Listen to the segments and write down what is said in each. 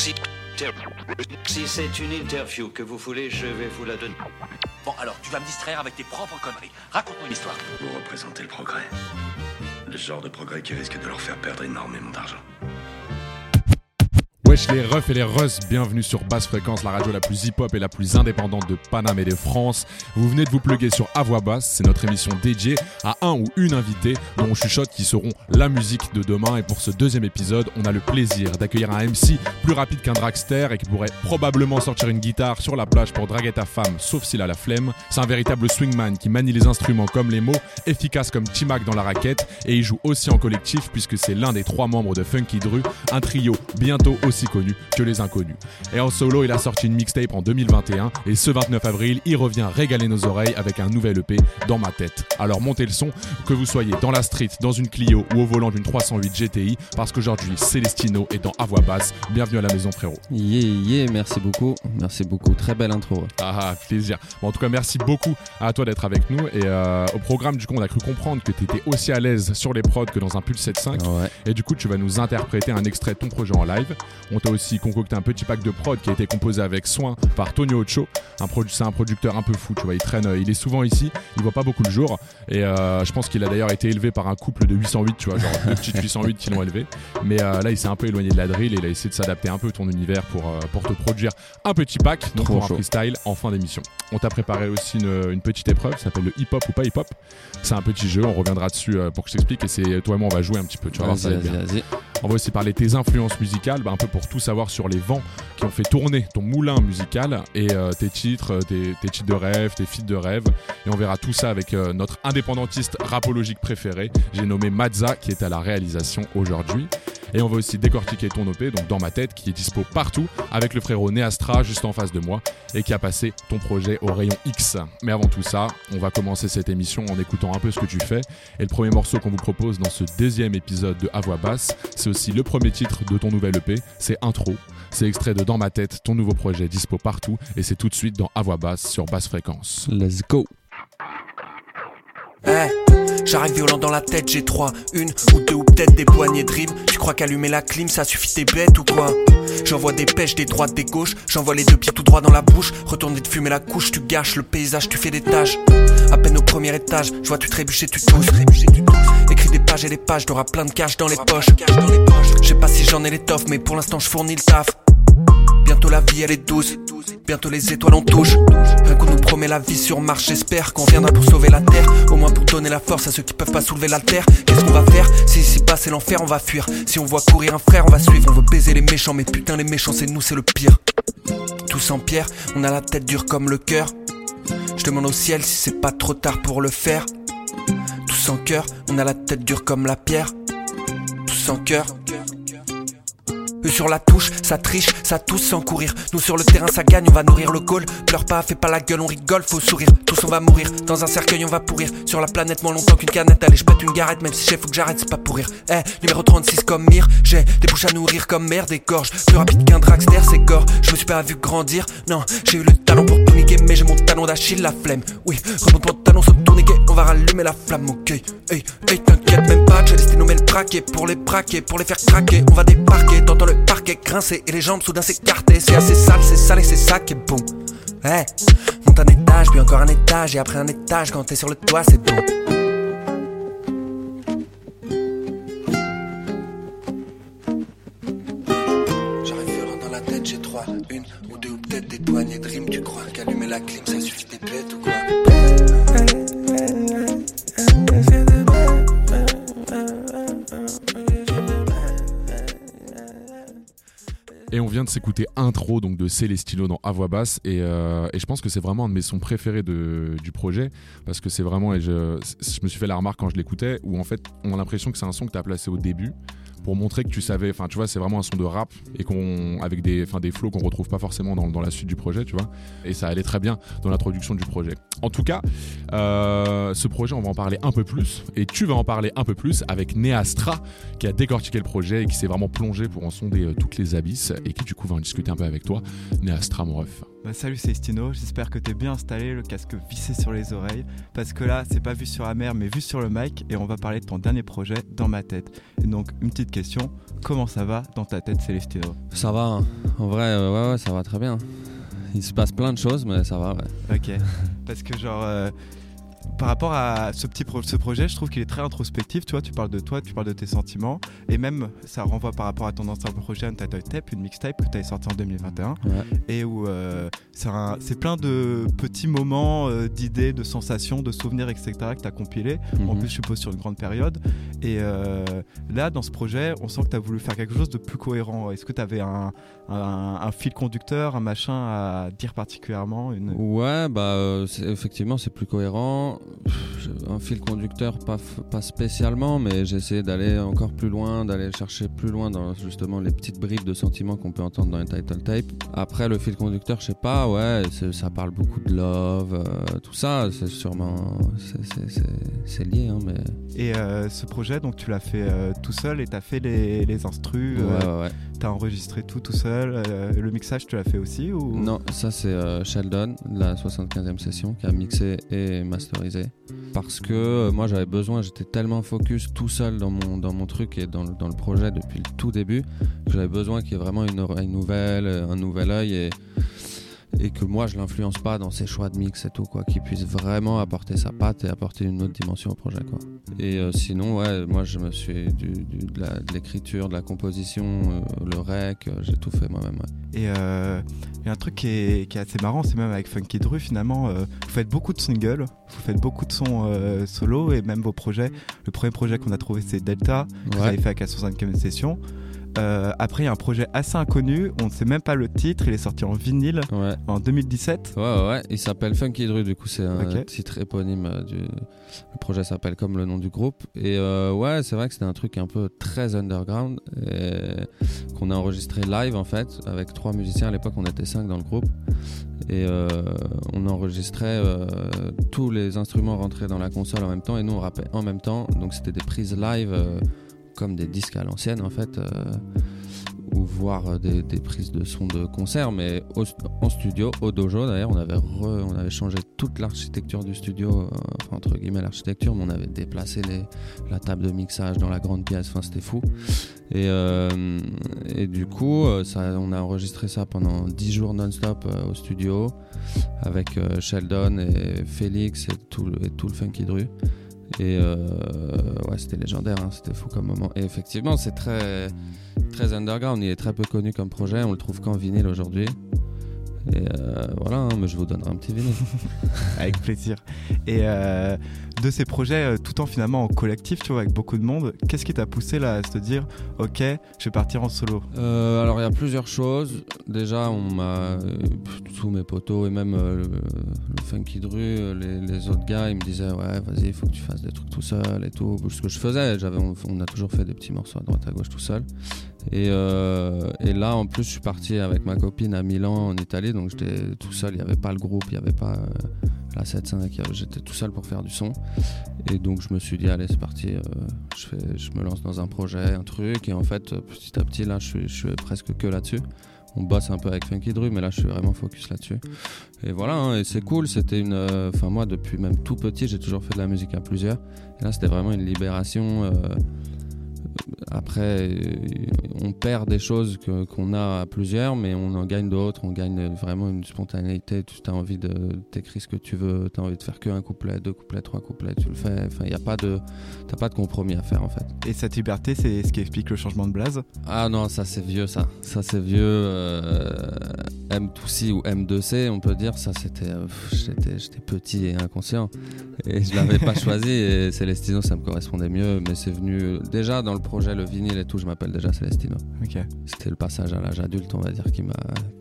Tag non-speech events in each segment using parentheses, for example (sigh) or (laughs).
Si c'est une interview que vous voulez, je vais vous la donner. Bon, alors, tu vas me distraire avec tes propres conneries. Raconte-moi une histoire. Vous représentez le progrès. Le genre de progrès qui risque de leur faire perdre énormément d'argent. Wesh les refs et les russes, bienvenue sur Basse Fréquence, la radio la plus hip-hop et la plus indépendante de Paname et de France. Vous venez de vous pluguer sur À Voix Basse, c'est notre émission dédiée à un ou une invitée dont on chuchote qui seront la musique de demain. Et pour ce deuxième épisode, on a le plaisir d'accueillir un MC plus rapide qu'un dragster et qui pourrait probablement sortir une guitare sur la plage pour draguer ta femme, sauf s'il a la flemme. C'est un véritable swingman qui manie les instruments comme les mots, efficace comme Timac dans la raquette et il joue aussi en collectif puisque c'est l'un des trois membres de Funky Dru, un trio bientôt aussi connu que les inconnus. Et en solo, il a sorti une mixtape en 2021 et ce 29 avril, il revient régaler nos oreilles avec un nouvel EP dans ma tête. Alors montez le son, que vous soyez dans la street, dans une Clio ou au volant d'une 308 GTI, parce qu'aujourd'hui Célestino est dans À Voix Basse. Bienvenue à la maison frérot. Yeah, yeah, merci beaucoup. Merci beaucoup. Très belle intro. Ah, plaisir. Bon, en tout cas, merci beaucoup à toi d'être avec nous. Et euh, au programme, du coup, on a cru comprendre que tu étais aussi à l'aise sur les prods que dans un Pulse 7.5. Ouais. Et du coup, tu vas nous interpréter un extrait de ton projet en live. On t'a aussi concocté un petit pack de prod qui a été composé avec soin par Tonio Ocho. C'est un producteur un peu fou, tu vois. Il traîne, euh, il est souvent ici, il voit pas beaucoup le jour. Et euh, je pense qu'il a d'ailleurs été élevé par un couple de 808, tu vois, genre deux petites (laughs) 808 qui l'ont élevé. Mais euh, là, il s'est un peu éloigné de la drill et il a essayé de s'adapter un peu à ton univers pour, euh, pour te produire un petit pack, donc Trop pour un freestyle en fin d'émission. On t'a préparé aussi une, une petite épreuve, ça s'appelle le hip-hop ou pas hip-hop. C'est un petit jeu, on reviendra dessus pour que je t'explique et c'est toi et moi on va jouer un petit peu, tu vas voir, ça Vas-y, va être vas-y, bien. On va aussi parler de tes influences musicales, bah, un peu pour tout savoir sur les vents qui ont fait tourner ton moulin musical et euh, tes titres, euh, tes, tes titres de rêve, tes feats de rêve. Et on verra tout ça avec euh, notre indépendantiste rapologique préféré. J'ai nommé Mazza qui est à la réalisation aujourd'hui. Et on va aussi décortiquer ton OP, donc dans ma tête, qui est dispo partout, avec le frérot Neastra juste en face de moi, et qui a passé ton projet au rayon X. Mais avant tout ça, on va commencer cette émission en écoutant un peu ce que tu fais. Et le premier morceau qu'on vous propose dans ce deuxième épisode de À voix basse, c'est aussi le premier titre de ton nouvel EP, c'est Intro. C'est extrait de Dans ma tête, ton nouveau projet dispo partout, et c'est tout de suite dans À voix basse sur basse fréquence. Let's go. Eh, J'arrive violent dans la tête, j'ai trois, une ou deux ou peut-être des poignées de. Tu crois qu'allumer la clim ça suffit t'es bête ou quoi? J'envoie des pêches des droites des gauches, j'envoie les deux pieds tout droit dans la bouche. Retourner de fumer la couche, tu gâches le paysage, tu fais des tâches. À peine au premier étage, je vois tu trébucher, tu tousses. Écris des pages et des pages, t'auras plein de cash dans les poches. Je sais pas si j'en ai l'étoffe, mais pour l'instant je fournis le taf. Bientôt la vie elle est douce, bientôt les étoiles on touche. Un coup nous promet la vie sur Mars, j'espère qu'on viendra pour sauver la terre. Au moins pour donner la force à ceux qui peuvent pas soulever l'altère. Qu'est-ce qu'on va faire Si ici bas c'est l'enfer, on va fuir. Si on voit courir un frère, on va suivre. On veut baiser les méchants, mais putain les méchants c'est nous, c'est le pire. Tous en pierre, on a la tête dure comme le cœur. Je demande au ciel si c'est pas trop tard pour le faire. Tous en cœur, on a la tête dure comme la pierre. Tous en cœur. Eux sur la touche, ça triche, ça tousse sans courir. Nous sur le terrain, ça gagne, on va nourrir le goal. Pleure pas, fais pas la gueule, on rigole, faut sourire. Tous on va mourir, dans un cercueil on va pourrir. Sur la planète, moins longtemps qu'une canette. Allez, je pète une garette, même si chef faut que j'arrête, c'est pas pour rire. Eh, numéro 36 comme Mire, j'ai des bouches à nourrir comme mer, des gorges. Plus rapide qu'un dragster, c'est corps. Je me suis pas vu grandir, non, j'ai eu le talent pour mais j'ai mon talon d'Achille, la flemme. Oui, remonte mon talon sur tourniquet, on va rallumer la flamme, ok. Hey, hey, t'inquiète même pas, j'ai laissé nommer le braquet pour les braquer, pour les faire craquer. On va débarquer, t'entends le parquet grincer et les jambes soudain s'écarter. C'est assez sale, c'est sale et c'est ça qui est bon. Eh, monte un étage, puis encore un étage, et après un étage, quand t'es sur le toit, c'est bon. J'arrive dans la tête, j'ai trois, une ou deux Et on vient de s'écouter intro donc de Célestino dans À voix basse et, euh, et je pense que c'est vraiment un de mes sons préférés du projet parce que c'est vraiment et je, je me suis fait la remarque quand je l'écoutais où en fait on a l'impression que c'est un son que tu placé au début pour montrer que tu savais enfin tu vois c'est vraiment un son de rap et qu'on avec des enfin des flows qu'on retrouve pas forcément dans, dans la suite du projet tu vois. Et ça allait très bien dans l'introduction du projet. En tout cas euh, ce projet on va en parler un peu plus et tu vas en parler un peu plus avec Neastra qui a décortiqué le projet et qui s'est vraiment plongé pour en sonder euh, toutes les abysses et qui du coup va en discuter un peu avec toi. Neastra mon ref Bah, salut, c'est Stino. J'espère que t'es bien installé, le casque vissé sur les oreilles. Parce que là, c'est pas vu sur la mer, mais vu sur le mic. Et on va parler de ton dernier projet, Dans ma tête. Et donc, une petite question comment ça va dans ta tête, Célestino Ça va, hein. en vrai, euh, ouais, ouais, ça va très bien. Il se passe plein de choses, mais ça va, ouais. Ok. (laughs) Parce que, genre. euh, par rapport à ce petit pro- ce projet, je trouve qu'il est très introspectif. Tu vois, tu parles de toi, tu parles de tes sentiments, et même ça renvoie par rapport à ton ancien projet Untitled Tape, une mixtape que tu avais sorti en 2021, Ouais. et où euh, c'est plein de petits moments euh, d'idées, de sensations, de souvenirs, etc. que tu as compilés. En Mhm. plus, je suppose sur une grande période. Et euh, là, dans ce projet, on sent que tu as voulu faire quelque chose de plus cohérent. Est-ce que tu avais un, un- un fil conducteur, un machin à dire particulièrement une... Ouais, bah euh, effectivement c'est plus cohérent. Un fil conducteur, pas, spécialement, mais j'ai essayé d'aller encore plus loin, d'aller chercher plus loin dans justement les petites bribes de sentiments qu'on peut entendre dans les title tape. Après le fil conducteur, je sais pas, ouais, ça parle beaucoup de love, euh, tout ça, c'est sûrement c'est- lié, hein, mais Et euh, ce projet, donc tu l'as fait euh, tout seul et tu as fait les, les instrus, ouais, euh, ouais, ouais. tu as enregistré tout tout seul. le mixage, tu l'as fait aussi ou... Non, ça c'est Sheldon, la 75e session, qui a mixé et masterisé. Parce que euh, moi j'avais besoin, j'étais tellement focus tout seul dans mon, truc et dans, le- projet depuis le tout début, j'avais besoin qu'il y ait vraiment une oreille nouvelle, euh, un nouvel œil et, et que moi je l'influence pas dans ses choix de mix et tout, quoi, qu'il puisse vraiment apporter sa patte et apporter une autre dimension au projet, quoi. Et euh, sinon, ouais, moi je me suis du, du- de l'écriture, de la composition, euh, le rec, euh, j'ai tout fait moi-même. ouais. Et il y a un truc qui est, qui est assez marrant, c'est même avec Funky Dru, finalement, vous faites beaucoup de singles, vous faites beaucoup de sons solo et même vos projets. Le premier projet qu'on a trouvé, c'est Delta, que vous avez fait avec la 65e session. Euh, après, il y a un projet assez inconnu, on ne sait même pas le titre, il est sorti en vinyle Ouais. en 2017. Ouais, ouais, il s'appelle Funky Dru, du coup, c'est un titre éponyme euh, du. Le projet s'appelle comme le nom du groupe. Et euh, ouais, c'est vrai que c'était un truc un peu très underground qu'on a enregistré live en fait, avec trois musiciens. À l'époque, on était cinq dans le groupe. Et euh, on enregistrait tous les instruments rentrés dans la console en même temps et nous on rappait en même temps. Donc c'était des prises live comme des disques à l'ancienne en fait. euh, ou voir euh, des, prises de son de concert, mais en studio, au dojo d'ailleurs, on avait on avait changé toute l'architecture du studio, euh, entre guillemets l'architecture, mais on avait déplacé les, la table de mixage dans la grande pièce, enfin c'était fou. Et, et du coup, ça, on a enregistré ça pendant 10 jours non-stop au studio avec Sheldon et Félix et tout, et tout le Funky Dru. Et euh, ouais, c'était légendaire, hein, c'était fou comme moment. Et effectivement, c'est très, très underground, il est très peu connu comme projet, on le trouve qu'en vinyle aujourd'hui. Et euh, voilà, hein, mais je vous donnerai un petit vinyle. (laughs) Avec plaisir. Et euh, de ces projets, euh, tout en finalement en collectif, tu vois, avec beaucoup de monde, qu'est-ce qui t'a poussé là à se dire, ok, je vais partir en solo? Euh, alors il y a plusieurs choses. Déjà, on m'a tous mes potos et même le, le Funky Dru, les, les autres gars, ils me disaient ouais, vas-y, il faut que tu fasses des trucs tout seul et tout. Ce que je faisais, j'avais, on, on a toujours fait des petits morceaux à droite à gauche tout seul. Et, euh, et là, en plus, je suis parti avec ma copine à Milan, en Italie, donc j'étais tout seul. Il n'y avait pas le groupe, il n'y avait pas euh, la 7.5, il y avait- j'étais tout seul pour faire du son. Et donc je me suis dit allez c'est parti, euh, je, me lance dans un projet, un truc et en fait euh, petit à petit là je suis, presque que là-dessus. On bosse un peu avec Funky Dru mais là je suis vraiment focus là-dessus. Et voilà hein, et c'est cool, c'était une, enfin moi depuis même tout petit j'ai toujours fait de la musique à plusieurs. Et là c'était vraiment une libération. Après, euh, on perd des choses qu'on a à plusieurs, mais on en gagne d'autres. On gagne vraiment une spontanéité. Tu as envie de t'écrire ce que tu veux. Tu as envie de faire que un couplet, deux couplets, trois couplets. Tu le fais. Enfin, il a pas de, t'as pas de compromis à faire en fait. Et cette liberté, c'est ce qui explique le changement de blaze? Ah non, ça c'est vieux ça. Ça c'est vieux. euh, M2C ou M2C, on peut dire. Ça c'était, euh, j'étais, petit et inconscient et je l'avais pas (laughs) choisi. Et Celestino, ça me correspondait mieux. Mais c'est venu déjà dans le projet, le vinyle et tout. Je m'appelle déjà Celestino. Ok. C'était le passage à l'âge adulte, on va dire, qui m'a,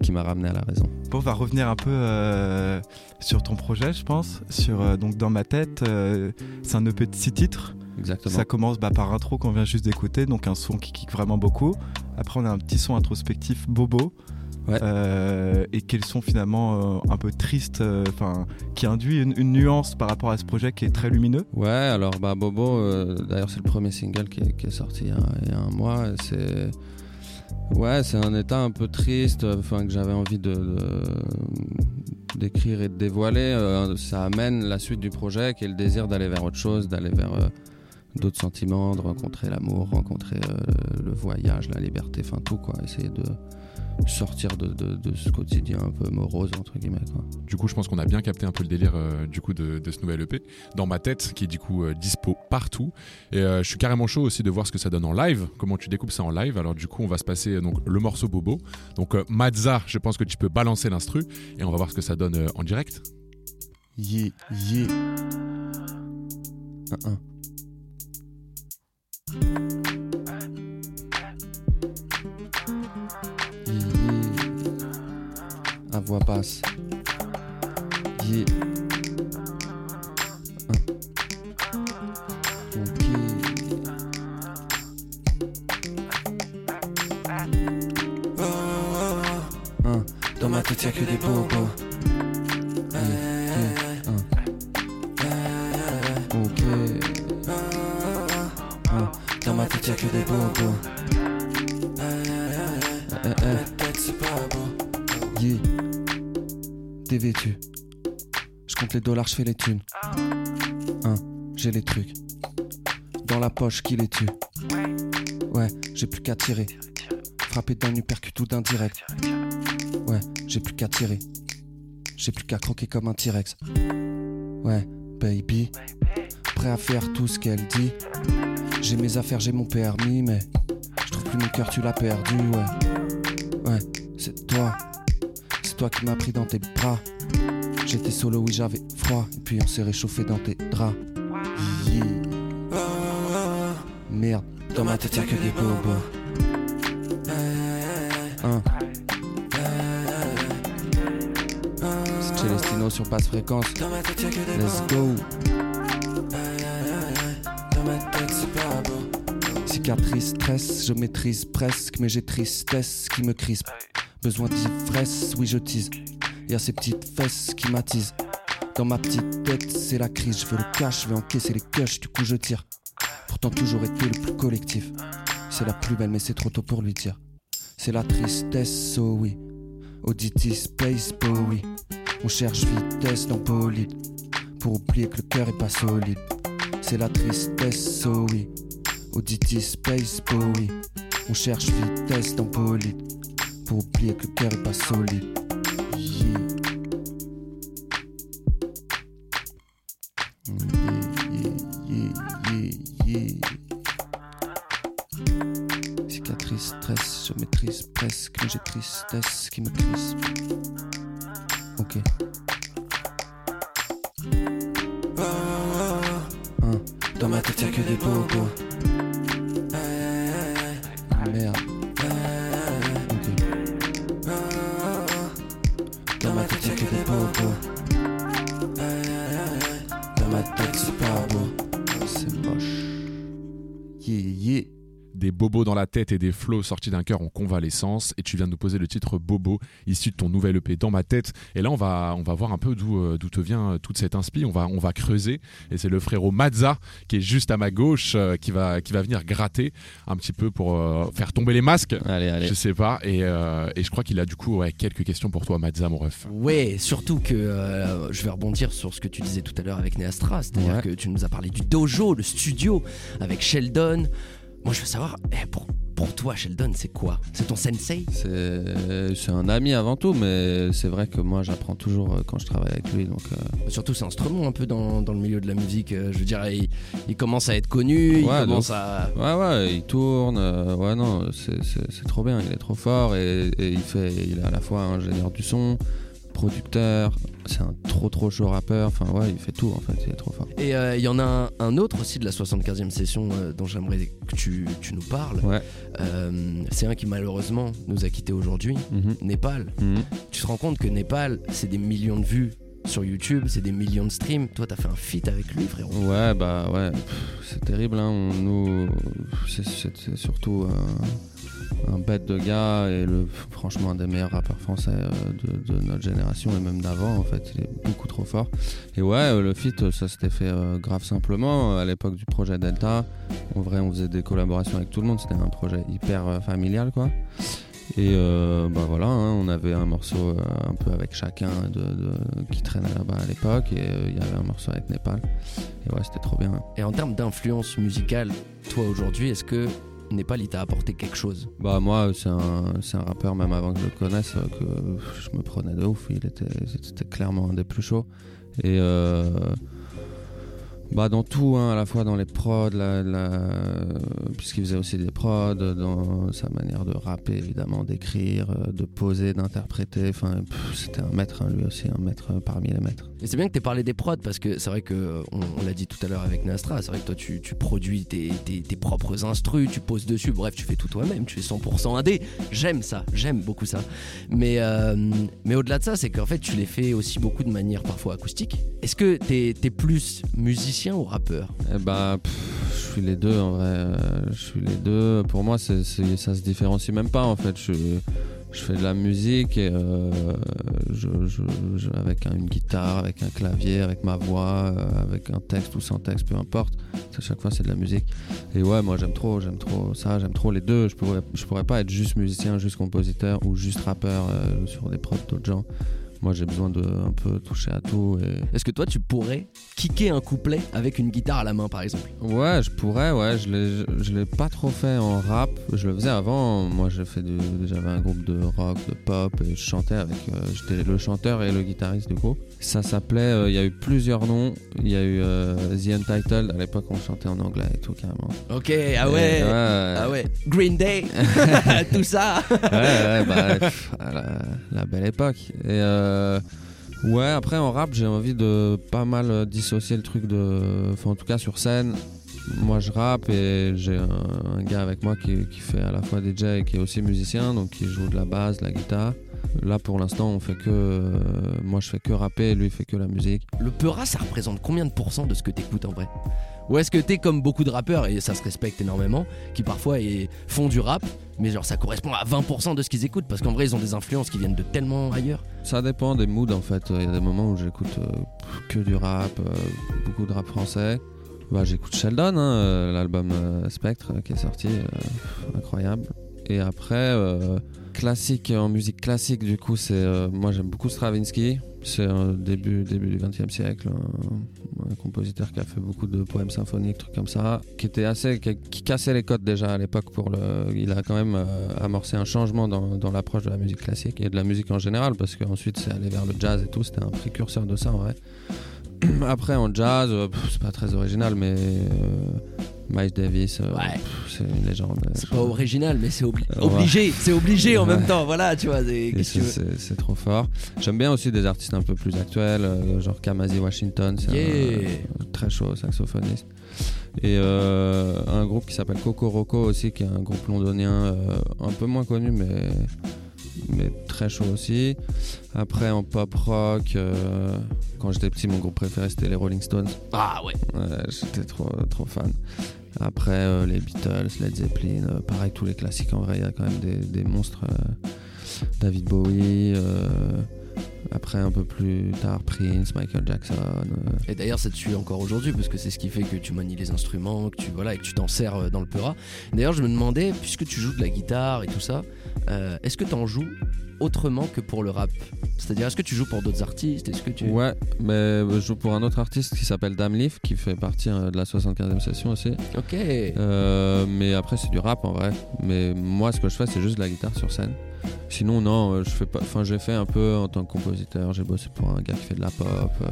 qui m'a ramené à la raison. Bon, on va revenir un peu euh, sur ton projet, je pense. Sur euh, donc dans ma tête, euh, c'est un EP de six titres. Exactement. Ça commence bah, par intro qu'on vient juste d'écouter, donc un son qui kick vraiment beaucoup. Après, on a un petit son introspectif Bobo. Ouais. Euh, et quels sont finalement euh, un peu triste, euh, enfin qui induit une, une nuance par rapport à ce projet qui est très lumineux. Ouais, alors bah Bobo, d'ailleurs c'est le premier single qui est, qui est sorti il y, a, il y a un mois. C'est Ouais, c'est un état un peu triste, enfin que j'avais envie de, de- d'écrire et de dévoiler. Euh, ça amène la suite du projet, qui est le désir d'aller vers autre chose, d'aller vers euh, d'autres sentiments, de rencontrer l'amour, rencontrer euh, le voyage, la liberté, enfin tout quoi. Essayer de sortir de, de- de ce quotidien un peu morose entre guillemets. Quoi. Du coup, je pense qu'on a bien capté un peu le délire euh, du coup de, de ce nouvel EP dans ma tête, qui est du coup euh, dispo partout. Et euh, je suis carrément chaud aussi de voir ce que ça donne en live, comment tu découpes ça en live. Alors du coup, on va se passer donc le morceau Bobo. Donc Mazza, je pense que tu peux balancer l'instru et on va voir ce que ça donne en direct. Yeah, yeah. Un, un. À voix basse. Yeah. Dans ma tête y'a que des bobos. Je compte les dollars, je fais les thunes. Un, j'ai les trucs. Dans la poche, qui les tue? Ouais, j'ai plus qu'à tirer. Frapper d'un uppercut ou d'un direct. Ouais, j'ai plus qu'à tirer. J'ai plus qu'à croquer comme un T-Rex. Ouais, baby. Prêt à faire tout ce qu'elle dit. J'ai mes affaires, j'ai mon permis, mais je trouve plus mon cœur, tu l'as perdu, ouais. Ouais, c'est toi. Toi qui m'as pris dans tes bras. J'étais solo, oui, j'avais froid. Et puis on s'est réchauffé dans tes draps. Yeah. Merde. Dans ma tête y'a que des bobos. C'est Celestino sur passe fréquence. Let's go. Cicatrice, stress, je maîtrise presque, mais j'ai tristesse qui me crispe. Besoin d'ivresse, oui je tease. Y a ces petites fesses qui m'attisent. Dans ma petite tête, c'est la crise. Je veux le cash, je vais encaisser les cushs, du coup je tire. Pourtant toujours été le plus collectif. C'est la plus belle, mais c'est trop tôt pour lui dire. C'est la tristesse, oh oui. Audity Space Bowie. On cherche vitesse dans bolide. Pour oublier que le cœur est pas solide. C'est la tristesse, oh oui. Audity Space Bowie. On cherche vitesse dans bolide. Pour oublier que le cœur est pas solide. Yeah. Cicatrice, stress, je maîtrise presque, j'ai tristesse qui me crispe. La tête et des flots sortis d'un cœur en convalescence. Et tu viens de nous poser le titre Bobo, issu de ton nouvel EP dans ma tête. Et là, on va, on va voir un peu d'où euh, d'où te vient euh, toute cette inspi. On va, on va creuser. Et c'est le frérot Mazza qui est juste à ma gauche euh, qui, va, qui va venir gratter un petit peu pour euh, faire tomber les masques. Allez, allez. Je sais pas. Et, euh, et je crois qu'il a du coup ouais, quelques questions pour toi, Mazza, mon ref. Ouais, surtout que euh, je vais rebondir sur ce que tu disais tout à l'heure avec Neastra, c'est-à-dire Ouais. que tu nous as parlé du dojo, le studio, avec Sheldon. Moi, je veux savoir, eh, pour, pour toi, Sheldon, c'est quoi? C'est ton sensei? C'est c'est un ami avant tout, mais c'est vrai que moi j'apprends toujours euh, quand je travaille avec lui. Donc, euh, Surtout, c'est un instrument un peu dans, dans le milieu de la musique. euh, Je veux dire, il, il commence à être connu, il Ouais, commence à. Ouais, ouais, il tourne. euh, ouais, non, c'est- c'est c'est trop bien. Il est trop fort et, et il fait, il est à la fois ingénieur du son, producteur. C'est un trop trop chaud rappeur. Enfin, ouais, il fait tout en fait. Il est trop fort. Et euh, il y en a un, un autre aussi de la 75e session euh, dont j'aimerais que tu, tu nous parles. Ouais. Euh, c'est un qui malheureusement nous a quittés aujourd'hui, Mhm, Népal. mhm. Tu te rends compte que Népal, c'est des millions de vues sur YouTube, c'est des millions de streams. Toi, t'as fait un feat avec lui, frérot. Ouais, bah ouais, c'est terrible. Hein. Nous, c'est- surtout euh, un bête de gars et le, franchement un des meilleurs rappeurs français euh, de, de notre génération et même d'avant en fait. Il est beaucoup trop fort. Et ouais, euh, le feat, ça s'était fait grave simplement à l'époque du projet Delta. En vrai, on faisait des collaborations avec tout le monde. C'était un projet hyper familial quoi. Et euh, bah voilà, hein, on avait un morceau euh, un peu avec chacun de, de- qui traînait là-bas à l'époque et euh, il y avait un morceau avec Népal. Et ouais, c'était trop bien. Et en termes d'influence musicale, toi aujourd'hui, est-ce que Népal il t'a apporté quelque chose? Bah moi c'est un, un rappeur même avant que je le connaisse euh, que je me prenais de ouf, il était, clairement un des plus chauds. Et euh, bah dans tout, hein, à la fois dans les prods, puisqu'il faisait aussi des prods, dans sa manière de rapper évidemment, d'écrire, euh, de poser, d'interpréter, enfin c'était un maître hein, lui aussi, un maître parmi les maîtres. Et c'est bien que tu parlé des prods parce que c'est vrai que euh, on, l'a dit tout à l'heure avec Nastra, c'est vrai que toi tu, tu produis tes, tes- tes propres instrus, tu poses dessus, bref, tu fais tout toi-même, tu fais 100% indé. J'aime ça, j'aime beaucoup ça. Mais, euh, mais au-delà de ça, c'est qu'en fait tu les fais aussi beaucoup de manière parfois acoustique. Est-ce que t'es es plus musicien ou rappeur? Eh pff, je suis les deux en vrai. euh, Je suis les deux. Pour moi, ça se différencie même pas en fait. Je, fais de la musique euh, avec un- une guitare, avec un clavier, avec ma voix, euh, avec un texte ou sans texte, peu importe. À chaque fois, c'est de la musique. Et ouais, moi, j'aime trop, j'aime trop ça, j'aime trop les deux. Je pourrais, pourrais pas être juste musicien, juste compositeur ou juste rappeur sur des prods d'autres gens. Moi, j'ai besoin de un peu toucher à tout et Est-ce que toi tu pourrais kicker un couplet avec une guitare à la main par exemple? Ouais, je pourrais, ouais, je l'ai, je l'ai pas trop fait en rap, je le faisais avant, moi j'ai fait j'avais un groupe de rock, de pop, et je chantais avec, euh, j'étais le chanteur et le guitariste du groupe. Ça s'appelait, euh, il y a eu plusieurs noms, il y a eu euh, The Untitled, à l'époque on chantait en anglais et tout carrément. Ok, ah ouais, ah ouais, Green Day, (laughs) (laughs) tout ça. ouais, ouais, bah, pff, à la, la belle époque. Et euh, ouais, après en rap, j'ai envie de pas mal euh, dissocier le truc de. Enfin, en tout cas, sur scène, moi je rappe et j'ai un, gars avec moi qui, fait à la fois DJ et qui est aussi musicien, donc qui joue de la basse, de la guitare. Là pour l'instant, on fait que. euh, moi je fais que rapper lui il fait que la musique. Le Peura, ça représente combien de pourcents de ce que t'écoutes en vrai? Ou est-ce que t'es comme beaucoup de rappeurs, et ça se respecte énormément, qui parfois font du rap, mais genre ça correspond à 20% de ce qu'ils écoutent, parce qu'en vrai ils ont des influences qui viennent de tellement ailleurs Ça dépend des moods en fait. Il y a des moments où j'écoute euh, que du rap, euh, beaucoup de rap français. Bah, j'écoute Sheldon, hein, euh, l'album Spectre qui est sorti, incroyable. Et après, classique en musique classique, du coup, c'est moi j'aime beaucoup Stravinsky. C'est un début début du XXe siècle, un, compositeur qui a fait beaucoup de poèmes symphoniques, trucs comme ça, qui était assez, qui, cassait les codes déjà à l'époque pour le. Il a quand même euh, amorcé un changement dans, dans l'approche de la musique classique et de la musique en général, parce qu'ensuite c'est allé vers le jazz et tout. C'était un précurseur de ça en vrai. (clears throat) Après en jazz, euh, c'est pas très original, mais euh, Miles Davis, euh, Ouais. c'est une légende. C'est pas original, mais c'est obli- obligé, c'est obligé en Ouais. même temps, voilà, tu vois. c'est- trop fort. J'aime bien aussi des artistes un peu plus actuels, euh, genre Kamasi Washington, c'est un- Yeah. un très chaud saxophoniste. Et euh, un groupe qui s'appelle Coco Roco aussi, qui est un groupe londonien euh, un peu moins connu, mais, mais très chaud aussi. Après en pop rock, euh, quand j'étais petit, mon groupe préféré c'était les Rolling Stones. Ah ouais, Ouais, j'étais trop, trop fan. Après, euh, les Beatles, Led Zeppelin, euh, pareil, tous les classiques en vrai, il y a quand même des, monstres. euh, David Bowie, après un peu plus tard, Prince, Michael Jackson. Et d'ailleurs, ça te suit encore aujourd'hui, parce que c'est ce qui fait que tu manies les instruments, que tu voilà, et que tu t'en sers dans le Peura. D'ailleurs, je me demandais, puisque tu joues de la guitare et tout ça, est-ce que tu en joues autrement que pour le rap C'est-à-dire, est-ce que tu joues pour d'autres artistes? Est-ce que tu Ouais, mais je joue pour un autre artiste qui s'appelle Damleaf, qui fait partie euh, de la 75e session aussi. Ok. Euh, mais après, c'est du rap en vrai. Mais moi, ce que je fais, c'est juste de la guitare sur scène. Sinon, non, euh, je fais pas. Enfin, j'ai fait un peu en tant que compositeur. J'ai bossé pour un gars qui fait de la pop. euh,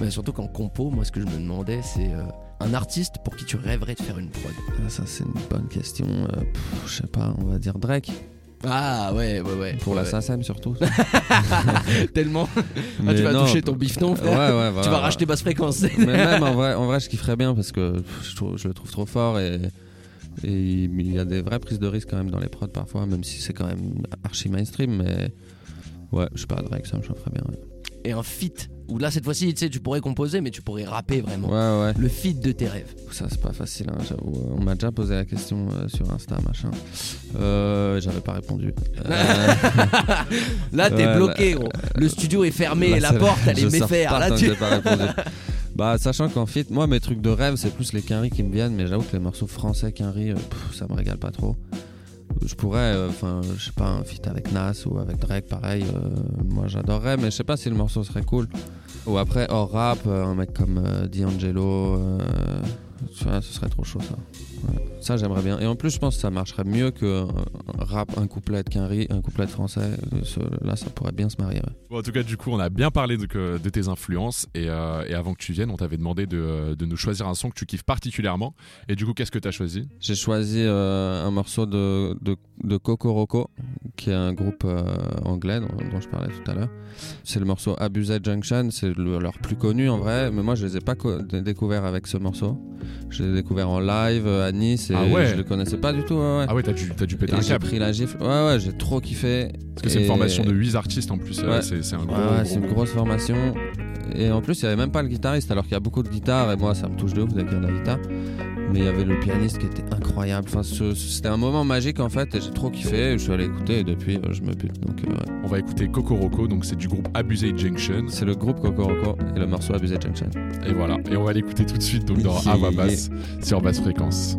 Mais surtout qu'en compo, moi, ce que je me demandais, c'est euh, un artiste pour qui tu rêverais de faire une prod. Ah, ça, c'est une bonne question. Pff, je sais pas, on va dire Drake. Ah ouais, ouais, ouais. Pour la ouais. SACEM surtout. (laughs) Tellement. Ah, tu vas non, toucher ton bifton, Ouais, frère. ouais, voilà. tu vas racheter basse fréquence. Mais même en vrai, en vrai, je kifferais bien parce que je, trouve- je le trouve trop fort et et il y a des vraies prises de risque quand même dans les prods parfois, même si c'est quand même archi mainstream. Mais ouais, je sais pas, Drake, ça me chaufferait bien. Et un feat Ou là, cette fois-ci, tu sais, tu pourrais composer, mais tu pourrais rapper vraiment. Ouais, ouais. Le feat de tes rêves. Ça, c'est pas facile, hein, j'avoue. On m'a déjà posé la question euh, sur Insta, machin. Euh, J'avais pas répondu. (laughs) Euh, Là, t'es Ouais, bloqué, gros. Le studio est fermé, là, la porte, elle est méfaire. Là, tu... pas répondu. Bah, sachant qu'en fit, moi, mes trucs de rêve, c'est plus les quinries qui me viennent, mais j'avoue que les morceaux français quinries, euh, ça me régale pas trop. Je pourrais, euh, enfin, je sais pas, un feat avec Nas ou avec Drake, pareil, euh, moi j'adorerais, mais je sais pas si le morceau serait cool. Ou après, hors rap, euh, un mec comme D'Angelo, euh, vois, ce serait trop chaud ça. Ouais. Ça, j'aimerais bien. Et en plus, je pense que ça marcherait mieux que un rap, un couplet de quinries, un couplet de français. Euh, ce- Là, ça pourrait bien se marier. ouais. Bon, en tout cas, du coup, on a bien parlé de, tes influences et, euh, et avant que tu viennes, on t'avait demandé de, de nous choisir un son que tu kiffes particulièrement. Et du coup, qu'est-ce que tu as choisi? J'ai choisi euh, un morceau de, de, de Cocoroco, qui est un groupe euh, anglais dont, dont je parlais tout à l'heure. C'est le morceau Abused Junction, c'est le- leur plus connu en vrai, mais moi je les ai pas co- dé- découverts avec ce morceau. Je les ai découverts en live euh, à Nice et Ah ouais je les connaissais pas du tout. Ouais, ouais. Ah ouais, t'as dû, t'as dû péter Et un j'ai pris la gifle. Ouais, ouais, j'ai trop kiffé. Parce que c'est une formation de 8 artistes en plus. euh, Ouais. c'est, c'est un gros. Ouais, c'est une grosse formation. Et en plus, il n'y avait même pas le guitariste, alors qu'il y a beaucoup de guitares, et moi, ça me touche de ouf a de la guitare. Mais il y avait le pianiste qui était incroyable. Enfin, c'était un moment magique en fait, et j'ai trop kiffé. Je suis allé écouter, et depuis, euh, je me bute. Donc, euh, ouais. On va écouter Cocoroco, donc c'est du groupe Abusé Junction. c'est le groupe Cocoroco et le morceau Abused Junction. Et voilà. Et on va l'écouter tout de suite donc dans Yeah, Ava yeah. Sur basse fréquence.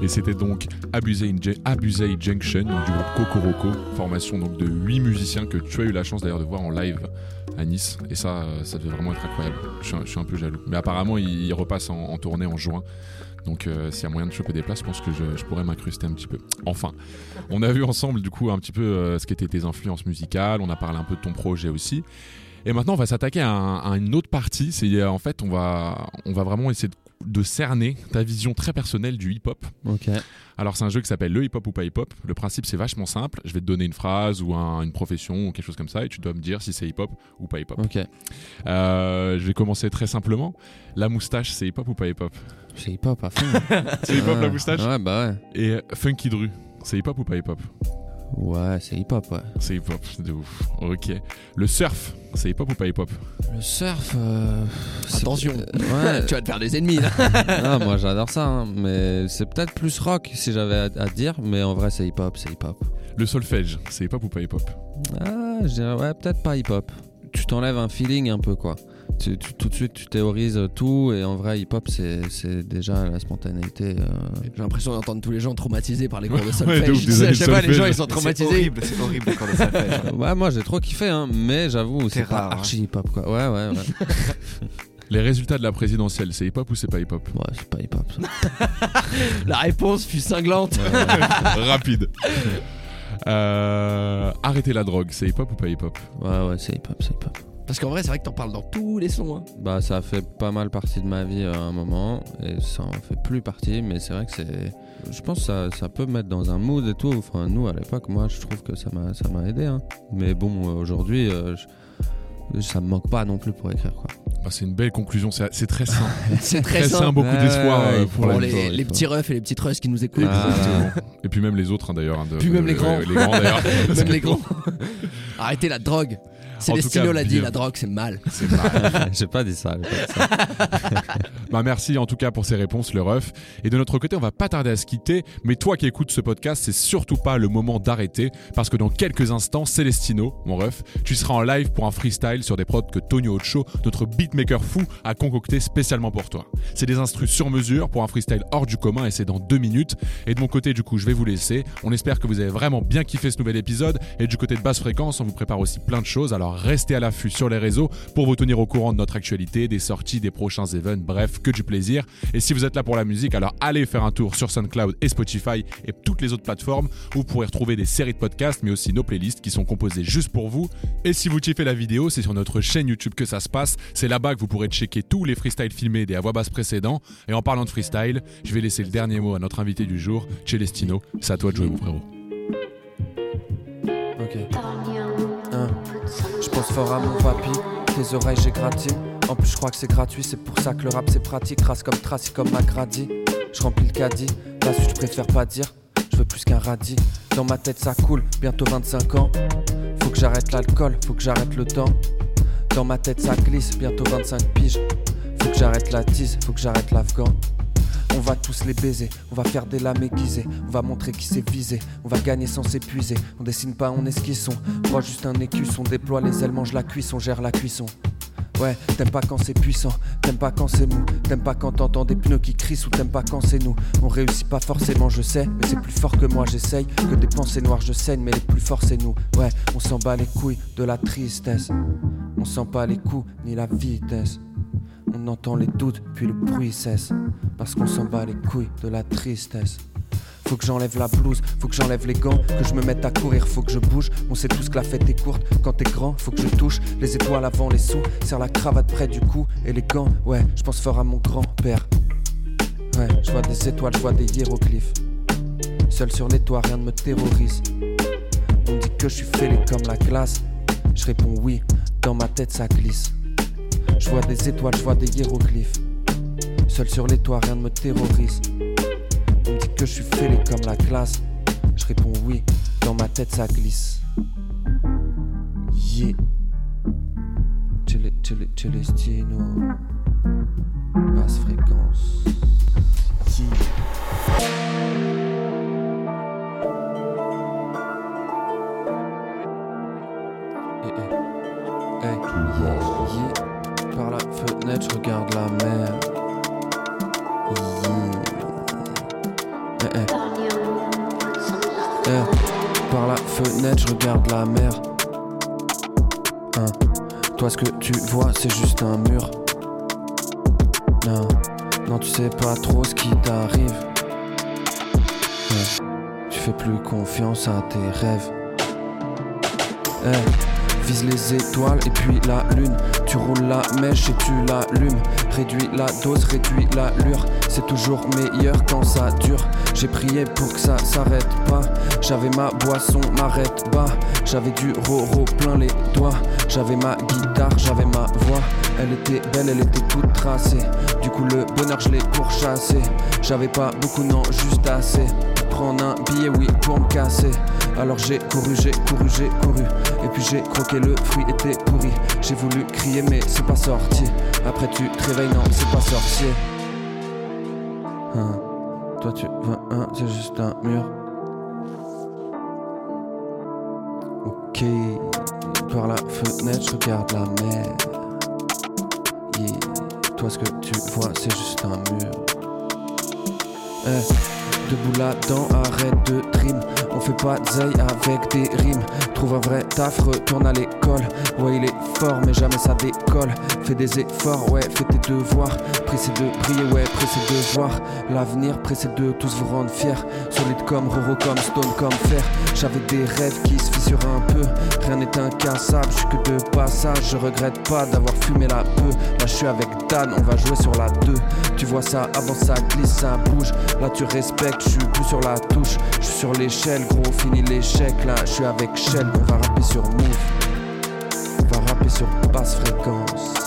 Et c'était donc Abusei, Abusei Junction, du groupe Kokoroko, formation donc de 8 musiciens que tu as eu la chance d'ailleurs de voir en live à Nice. Et ça, ça devait vraiment être incroyable. Je suis un, peu jaloux. Mais apparemment, ils ils repassent en, tournée en juin. Donc euh, s'il y a moyen de choper des places, je pense que je, pourrais m'incruster un petit peu. Enfin, on a vu ensemble du coup un petit peu euh, ce qu'étaient tes influences musicales, on a parlé un peu de ton projet aussi. Et maintenant, on va s'attaquer à, à une autre partie. C'est euh, en fait, on va, on va vraiment essayer de, de cerner ta vision très personnelle du hip-hop. Alors, c'est un jeu qui s'appelle le hip-hop ou pas hip-hop. Le principe, c'est vachement simple. Je vais te donner une phrase ou un- une profession ou quelque chose comme ça, et tu dois me dire si c'est hip-hop ou pas hip-hop. Ok. Euh, je vais commencer très simplement. La moustache, c'est hip-hop ou pas hip-hop? C'est hip hop à fond. (laughs) C'est hip-hop la moustache? Ouais, bah ouais. Et euh, Funky Dru, c'est hip-hop ou pas hip-hop? Ouais, c'est hip hop, ouais. C'est hip-hop, de ouf. Ok. Le surf, c'est hip-hop ou pas hip-op Le surf. euh, c'est- Attention. (laughs) Ouais. tu vas te faire des ennemis là. (laughs) Ah, moi j'adore ça, hein, mais c'est peut-être plus rock si j'avais à, à dire, mais en vrai c'est hip hop, c'est hip hop. Le solfège, c'est hip-hop ou pas hip-hop? Ah, je dirais, ouais, peut-être pas hip hop. Tu t'enlèves un feeling un peu, quoi. Tu, tu- tout de suite, tu théorises tout, et en vrai, hip hop, c'est déjà la spontanéité. euh, J'ai l'impression d'entendre tous les gens traumatisés par les cours de Ouais, solfège. (laughs) des années à chaque fois, les gens ils sont C'est traumatisés. horrible, c'est horrible le cours de solfège. (laughs) Ouais, moi j'ai trop kiffé, hein, mais j'avoue, c'est pas rare, hein. archi hip hop, quoi. Ouais, ouais, ouais. (laughs) Les résultats de la présidentielle, c'est hip-hop ou c'est pas hip-hop? Ouais, c'est pas hip hop. ça. La réponse fut cinglante. Rapide. Euh, arrêter la drogue, c'est hip-hop ou pas hip-hop? Ouais, ouais, c'est hip hop, c'est hip hop. Parce qu'en vrai, c'est vrai que t'en parles dans tous les sons. hein. Bah, ça a fait pas mal partie de ma vie à un moment, et ça en fait plus partie, mais c'est vrai que c'est. Je pense que ça, ça peut me mettre dans un mood et tout. Enfin, nous, à l'époque, moi, je trouve que ça m'a ça m'a aidé. hein. Mais bon, euh, aujourd'hui, euh, je- ça me manque pas non plus pour écrire, quoi. Bah, C'est une belle conclusion, c'est c'est très sain. (laughs) C'est très Très sain, simple. beaucoup Ouais, d'espoir ouais, euh, pour les, petits refs et les petites russes qui nous écoutent. Ah, (laughs) Et puis même les autres hein, d'ailleurs. hein, de- Puis même les de- grands. Les grands d'ailleurs. (laughs) Même les grands. Arrêtez la drogue. Célestino l'a dit, la drogue c'est mal. C'est mal. (laughs) j'ai pas dit ça. pas dit ça. (laughs) Bah merci en tout cas pour ces réponses, le ref. Et de notre côté, on va pas tarder à se quitter. Mais toi qui écoutes ce podcast, c'est surtout pas le moment d'arrêter. Parce que dans quelques instants, Célestino, mon ref, tu seras en live pour un freestyle sur des prods que Tonio Ocho, notre beatmaker fou, a concocté spécialement pour toi. C'est des instrus sur mesure pour un freestyle hors du commun et c'est dans deux minutes. Et de mon côté, du coup, je vais vous laisser. On espère que vous avez vraiment bien kiffé ce nouvel épisode. Et du côté de basse fréquence, on vous prépare aussi plein de choses. Alors restez à l'affût sur les réseaux pour vous tenir au courant de notre actualité, des sorties, des prochains events, bref, que du plaisir. Et si vous êtes là pour la musique, alors allez faire un tour sur SoundCloud et Spotify et toutes les autres plateformes où vous pourrez retrouver des séries de podcasts, mais aussi nos playlists qui sont composées juste pour vous. Et si vous kiffez la vidéo, c'est sur notre chaîne YouTube que ça se passe. C'est là-bas que vous pourrez checker tous les freestyles filmés des à voix basse précédents. Et en parlant de freestyle, je vais laisser le dernier mot à notre invité du jour, Celestino. C'est à toi de jouer, mon frérot. Ok. Fort à mon papy, tes oreilles j'ai gratté. En plus je crois que c'est gratuit, c'est pour ça que le rap c'est pratique. Race comme Tracy comme Macradi. Je remplis le caddie, la suite je préfère pas dire. Je veux plus qu'un radis. Dans ma tête ça coule, bientôt 25 ans. Faut que j'arrête l'alcool, faut que j'arrête le temps. Dans ma tête ça glisse, bientôt 25 piges. Faut que j'arrête la tise, faut que j'arrête l'afghan. On va tous les baiser, on va faire des lames aiguisées, on va montrer qui s'est visé, on va gagner sans s'épuiser, on dessine pas, on esquisse, on juste un écus, on déploie les ailes, mange la cuisse, on gère la cuisson. Ouais, t'aimes pas quand c'est puissant, t'aimes pas quand c'est mou, t'aimes pas quand t'entends des pneus qui crissent ou t'aimes pas quand c'est nous. On réussit pas forcément, je sais, mais c'est plus fort que moi, j'essaye. Que des pensées noires, je saigne, mais les plus forts c'est nous. Ouais, on s'en bat les couilles de la tristesse, on sent pas les coups ni la vitesse. On entend les doutes, puis le bruit cesse. Parce qu'on s'en bat les couilles de la tristesse. Faut que j'enlève la blouse, faut que j'enlève les gants, que je me mette à courir, faut que je bouge. On sait tous que la fête est courte, quand t'es grand, faut que je touche les étoiles avant les sous, serre la cravate près du cou et les gants. Ouais, je pense fort à mon grand-père. Ouais, je vois des étoiles, je vois des hiéroglyphes. Seul sur les toits, rien ne me terrorise. On dit que je suis fêlé comme la glace. Je réponds oui, dans ma tête ça glisse. Je vois des étoiles, je vois des hiéroglyphes. Seul sur les toits, rien ne me terrorise. On me dit que je suis fêlé comme la classe. Je réponds oui, dans ma tête ça glisse. Yeah. Celestino. Basse fréquence. fenêtre, je regarde la mer. Par la fenêtre, je regarde la mer. Hein. Toi, ce que tu vois, c'est juste un mur. Non, non tu sais pas trop ce qui t'arrive. Hein. Tu fais plus confiance à tes rêves. Vise les étoiles et puis la lune. Tu roules la mèche et tu l'allumes. Réduis la dose, réduis l'allure. C'est toujours meilleur quand ça dure. J'ai prié pour que ça s'arrête pas. J'avais ma boisson, m'arrête bas. J'avais du roro plein les doigts. J'avais ma guitare, j'avais ma voix. Elle était belle, elle était toute tracée. Du coup, le bonheur, je l'ai pourchassé. J'avais pas beaucoup, non, juste assez. Prendre un billet, oui, pour me casser. Alors j'ai couru, j'ai couru, j'ai couru. Et puis j'ai croqué le fruit, était pourri. J'ai voulu crier, mais c'est pas sorti. Après, tu te réveilles, non, c'est pas sorcier. Hein. Toi, tu vois, hein, c'est juste un mur. Ok. Par la fenêtre, je regarde la mer. Toi, ce que tu vois, c'est juste un mur. Eh, debout là-dedans, arrête de trim. On fait pas zeille avec des rimes. Trouve un vrai taf, retourne à l'école. Ouais, il est fort, mais jamais ça décolle. Fais des efforts, ouais, fais tes devoirs. Pressé de briller, ouais, pressé de voir l'avenir. Pressé de tous vous rendre fiers. Solide comme Roro, comme Stone, comme Fer. J'avais des rêves qui se fissurent un peu. Rien n'est incassable, je suis que de passage. Je regrette pas d'avoir fumé la peu. Là, je suis avec Dan, on va jouer sur la 2. Tu vois ça, avant ça glisse, ça bouge. Là, tu respectes, je suis plus sur la touche. Je suis sur l'échelle, gros, fini l'échec. Là, je suis avec Shell, on va rapper sur Move. On va rapper sur basse fréquence.